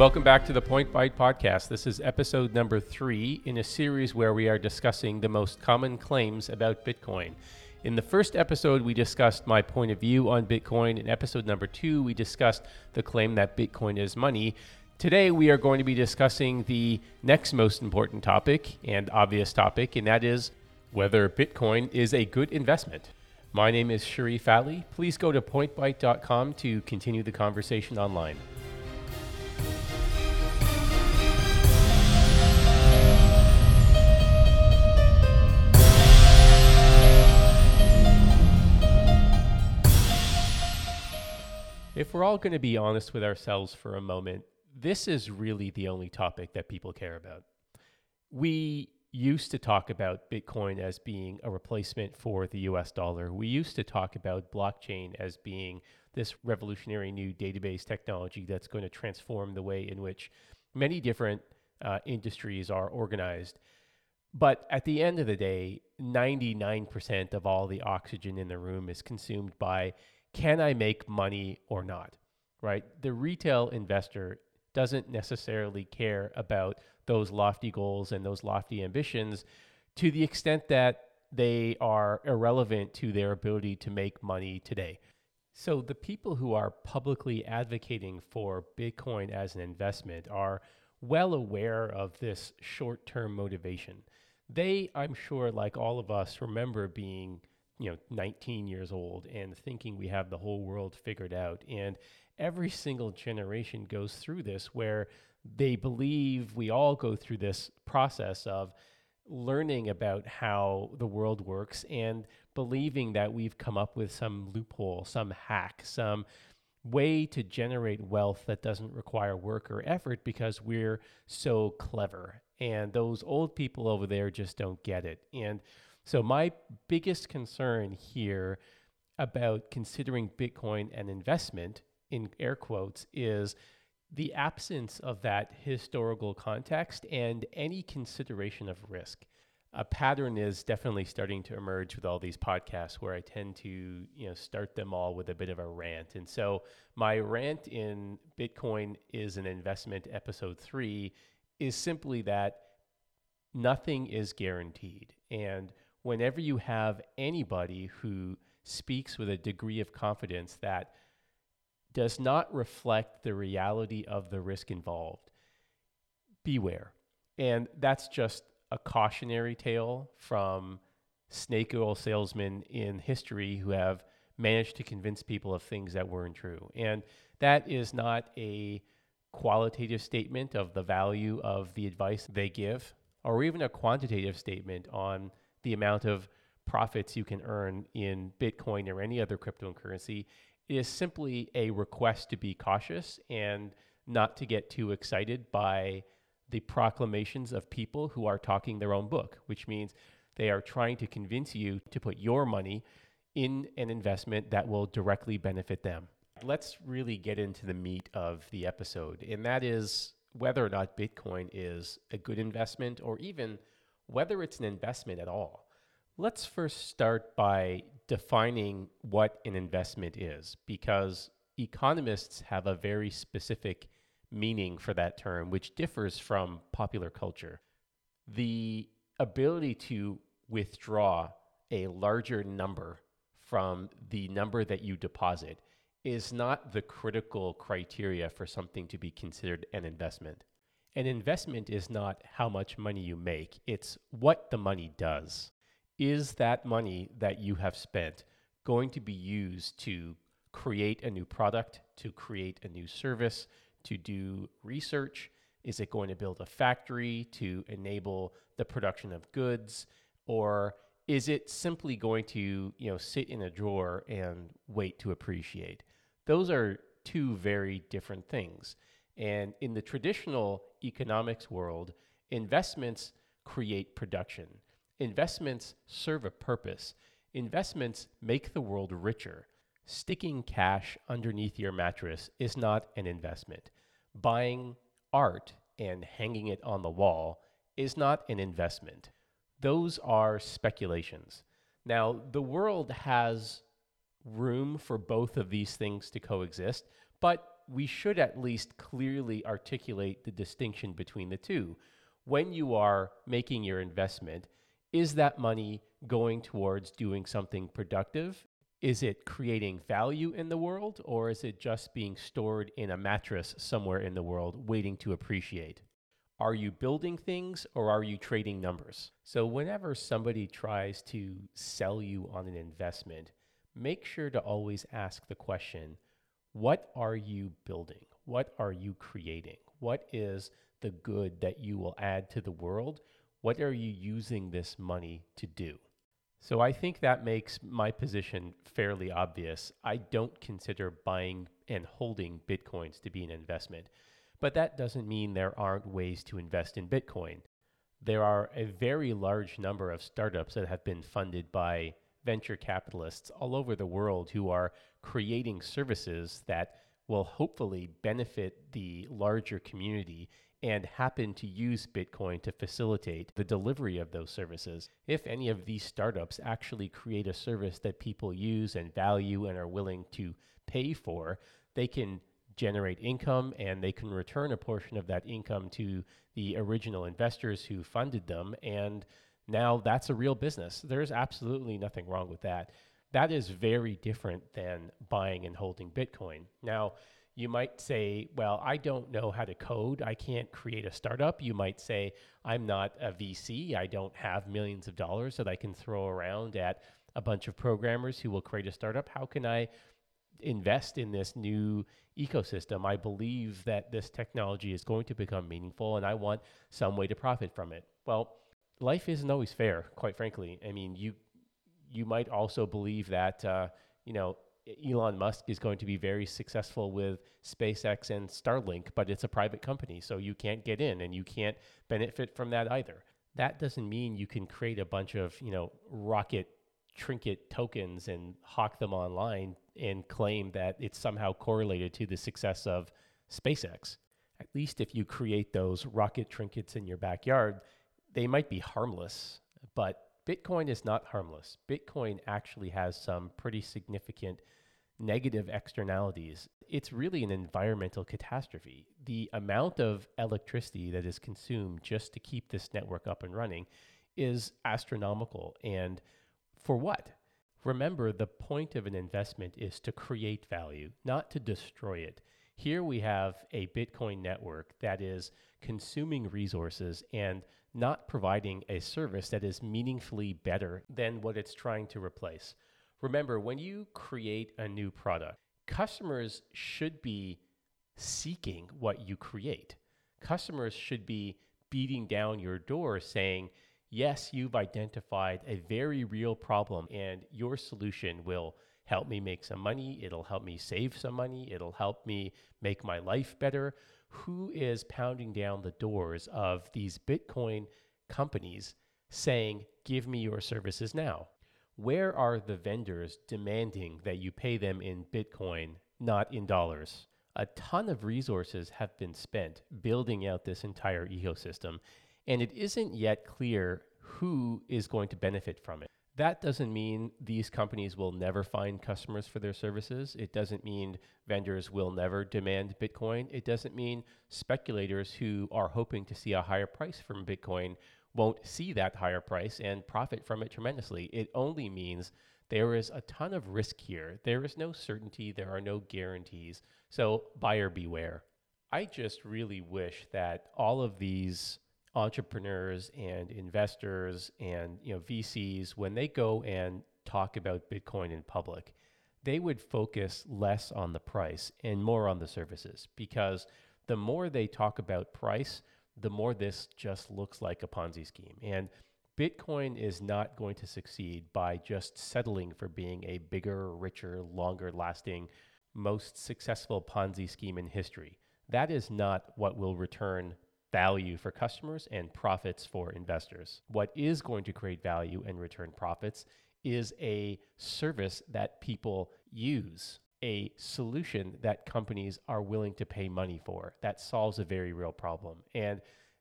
Welcome back to the Point Byte podcast. This is episode number three in a series where we are discussing the most common claims about Bitcoin. In the first episode, we discussed my point of view on Bitcoin. In episode number two, we discussed the claim that Bitcoin is money. Today, we are going to be discussing the next most important topic and obvious topic, and that is whether Bitcoin is a good investment. My name is Sharif Ali. Please go to pointbyte.com to continue the conversation online. If we're all going to be honest with ourselves for a moment, this is really the only topic that people care about. We used to talk about Bitcoin as being a replacement for the US dollar. We used to talk about blockchain as being this revolutionary new database technology that's going to transform the way in which many different uh, industries are organized. But at the end of the day, 99% of all the oxygen in the room is consumed by can I make money or not? Right? The retail investor doesn't necessarily care about those lofty goals and those lofty ambitions to the extent that they are irrelevant to their ability to make money today. So, the people who are publicly advocating for Bitcoin as an investment are well aware of this short term motivation. They, I'm sure, like all of us, remember being you know 19 years old and thinking we have the whole world figured out and every single generation goes through this where they believe we all go through this process of learning about how the world works and believing that we've come up with some loophole, some hack, some way to generate wealth that doesn't require work or effort because we're so clever. And those old people over there just don't get it. And so, my biggest concern here about considering Bitcoin an investment, in air quotes, is the absence of that historical context and any consideration of risk. A pattern is definitely starting to emerge with all these podcasts where I tend to, you know, start them all with a bit of a rant. And so my rant in Bitcoin is an investment episode 3 is simply that nothing is guaranteed. And whenever you have anybody who speaks with a degree of confidence that does not reflect the reality of the risk involved, beware. And that's just a cautionary tale from snake oil salesmen in history who have managed to convince people of things that weren't true. And that is not a qualitative statement of the value of the advice they give, or even a quantitative statement on the amount of profits you can earn in Bitcoin or any other cryptocurrency is simply a request to be cautious and not to get too excited by the proclamations of people who are talking their own book, which means they are trying to convince you to put your money in an investment that will directly benefit them. Let's really get into the meat of the episode, and that is whether or not Bitcoin is a good investment or even whether it's an investment at all. Let's first start by defining what an investment is, because economists have a very specific meaning for that term, which differs from popular culture. The ability to withdraw a larger number from the number that you deposit is not the critical criteria for something to be considered an investment. An investment is not how much money you make, it's what the money does. Is that money that you have spent going to be used to create a new product, to create a new service, to do research? Is it going to build a factory to enable the production of goods? Or is it simply going to, you know, sit in a drawer and wait to appreciate? Those are two very different things. And in the traditional economics world, investments create production. Investments serve a purpose. Investments make the world richer. Sticking cash underneath your mattress is not an investment. Buying art and hanging it on the wall is not an investment. Those are speculations. Now, the world has room for both of these things to coexist, But we should at least clearly articulate the distinction between the two. When you are making your investment, is that money going towards doing something productive? Is it creating value in the world, or is it just being stored in a mattress somewhere in the world waiting to appreciate? Are you building things or are you trading numbers? So, whenever somebody tries to sell you on an investment, make sure to always ask the question what are you building? What are you creating? What is the good that you will add to the world? What are you using this money to do? So I think that makes my position fairly obvious. I don't consider buying and holding Bitcoins to be an investment. But that doesn't mean there aren't ways to invest in Bitcoin. There are a very large number of startups that have been funded by venture capitalists all over the world who are creating services that will hopefully benefit the larger community and happen to use Bitcoin to facilitate the delivery of those services. If any of these startups actually create a service that people use and value and are willing to pay for, they can generate income and they can return a portion of that income to the original investors who funded them. And now that's a real business. There's absolutely nothing wrong with that. That is very different than buying and holding Bitcoin. Now, you might say, well, I don't know how to code. I can't create a startup. You might say, I'm not a VC. I don't have millions of dollars that I can throw around at a bunch of programmers who will create a startup. How can I invest in this new ecosystem? I believe that this technology is going to become meaningful and I want some way to profit from it. Well, life isn't always fair, quite frankly. I mean, you you might also believe that uh, you know Elon Musk is going to be very successful with SpaceX and Starlink, but it's a private company, so you can't get in and you can't benefit from that either. That doesn't mean you can create a bunch of you know rocket trinket tokens and hawk them online and claim that it's somehow correlated to the success of SpaceX. At least if you create those rocket trinkets in your backyard, they might be harmless, but Bitcoin is not harmless. Bitcoin actually has some pretty significant negative externalities. It's really an environmental catastrophe. The amount of electricity that is consumed just to keep this network up and running is astronomical. And for what? Remember, the point of an investment is to create value, not to destroy it. Here we have a Bitcoin network that is consuming resources and not providing a service that is meaningfully better than what it's trying to replace. Remember, when you create a new product, customers should be seeking what you create. Customers should be beating down your door saying, Yes, you've identified a very real problem, and your solution will help me make some money. It'll help me save some money. It'll help me make my life better who is pounding down the doors of these Bitcoin companies saying, Give me your services now? Where are the vendors demanding that you pay them in Bitcoin, not in dollars? A ton of resources have been spent building out this entire ecosystem, and it isn't yet clear who is going to benefit from it. That doesn't mean these companies will never find customers for their services. It doesn't mean vendors will never demand Bitcoin. It doesn't mean speculators who are hoping to see a higher price from Bitcoin won't see that higher price and profit from it tremendously. It only means there is a ton of risk here. There is no certainty, there are no guarantees. So, buyer beware. I just really wish that all of these entrepreneurs and investors and you know VCs when they go and talk about Bitcoin in public, they would focus less on the price and more on the services because the more they talk about price, the more this just looks like a Ponzi scheme. And Bitcoin is not going to succeed by just settling for being a bigger, richer, longer lasting, most successful Ponzi scheme in history. That is not what will return value for customers and profits for investors. What is going to create value and return profits is a service that people use, a solution that companies are willing to pay money for that solves a very real problem. And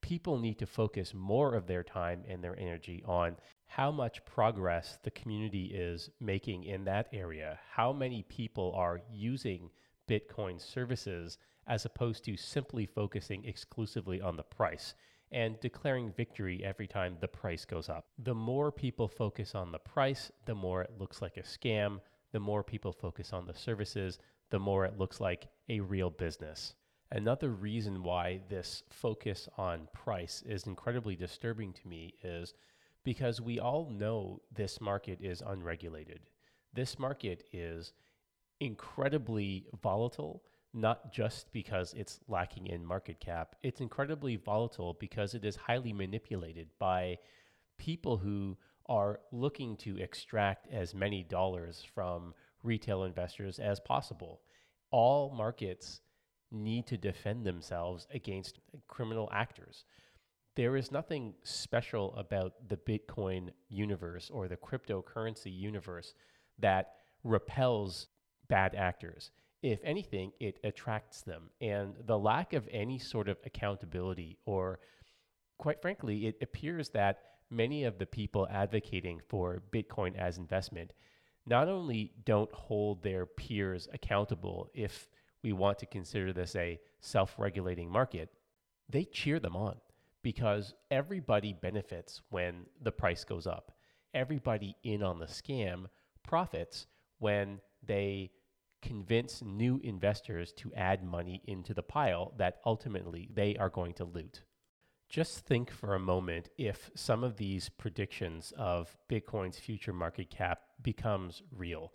people need to focus more of their time and their energy on how much progress the community is making in that area, how many people are using Bitcoin services as opposed to simply focusing exclusively on the price and declaring victory every time the price goes up. The more people focus on the price, the more it looks like a scam. The more people focus on the services, the more it looks like a real business. Another reason why this focus on price is incredibly disturbing to me is because we all know this market is unregulated. This market is incredibly volatile not just because it's lacking in market cap. It's incredibly volatile because it is highly manipulated by people who are looking to extract as many dollars from retail investors as possible. All markets need to defend themselves against criminal actors. There is nothing special about the Bitcoin universe or the cryptocurrency universe that repels bad actors if anything, it attracts them. And the lack of any sort of accountability, or quite frankly, it appears that many of the people advocating for Bitcoin as investment not only don't hold their peers accountable if we want to consider this a self regulating market, they cheer them on because everybody benefits when the price goes up. Everybody in on the scam profits when they convince new investors to add money into the pile that ultimately they are going to loot. Just think for a moment if some of these predictions of Bitcoin's future market cap becomes real.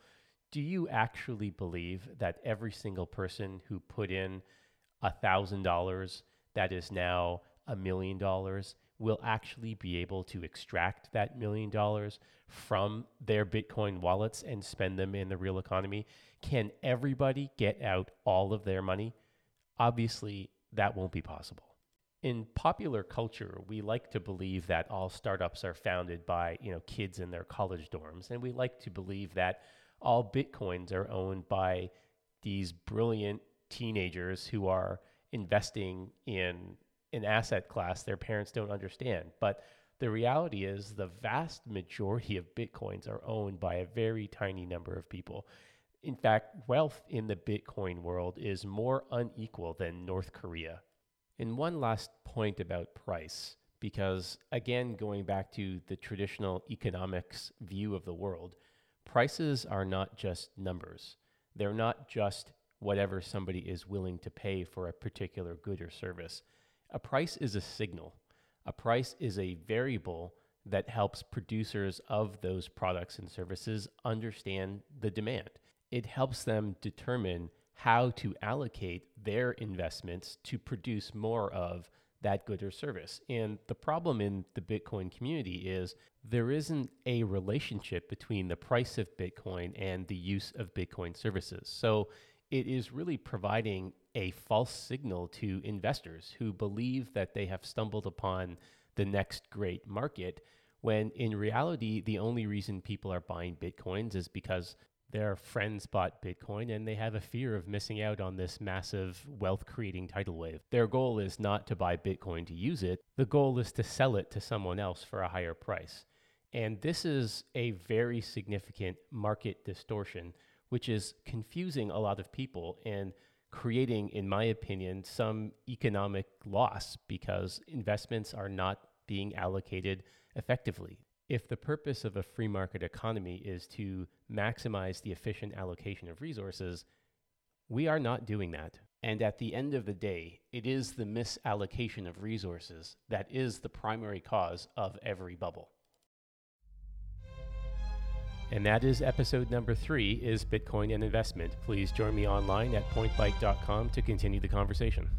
Do you actually believe that every single person who put in $1,000 that is now a million dollars will actually be able to extract that million dollars from their Bitcoin wallets and spend them in the real economy? Can everybody get out all of their money? Obviously, that won't be possible. In popular culture, we like to believe that all startups are founded by, you know, kids in their college dorms, and we like to believe that all bitcoins are owned by these brilliant teenagers who are investing in an asset class their parents don't understand. But the reality is, the vast majority of Bitcoins are owned by a very tiny number of people. In fact, wealth in the Bitcoin world is more unequal than North Korea. And one last point about price, because again, going back to the traditional economics view of the world, prices are not just numbers. They're not just whatever somebody is willing to pay for a particular good or service. A price is a signal. A price is a variable that helps producers of those products and services understand the demand. It helps them determine how to allocate their investments to produce more of that good or service. And the problem in the Bitcoin community is there isn't a relationship between the price of Bitcoin and the use of Bitcoin services. So it is really providing a false signal to investors who believe that they have stumbled upon the next great market when in reality the only reason people are buying bitcoins is because their friends bought bitcoin and they have a fear of missing out on this massive wealth creating tidal wave. Their goal is not to buy bitcoin to use it. The goal is to sell it to someone else for a higher price. And this is a very significant market distortion which is confusing a lot of people and creating, in my opinion, some economic loss because investments are not being allocated effectively. If the purpose of a free market economy is to maximize the efficient allocation of resources, we are not doing that. And at the end of the day, it is the misallocation of resources that is the primary cause of every bubble. And that is episode number three is Bitcoin and investment. Please join me online at pointbyte.com to continue the conversation.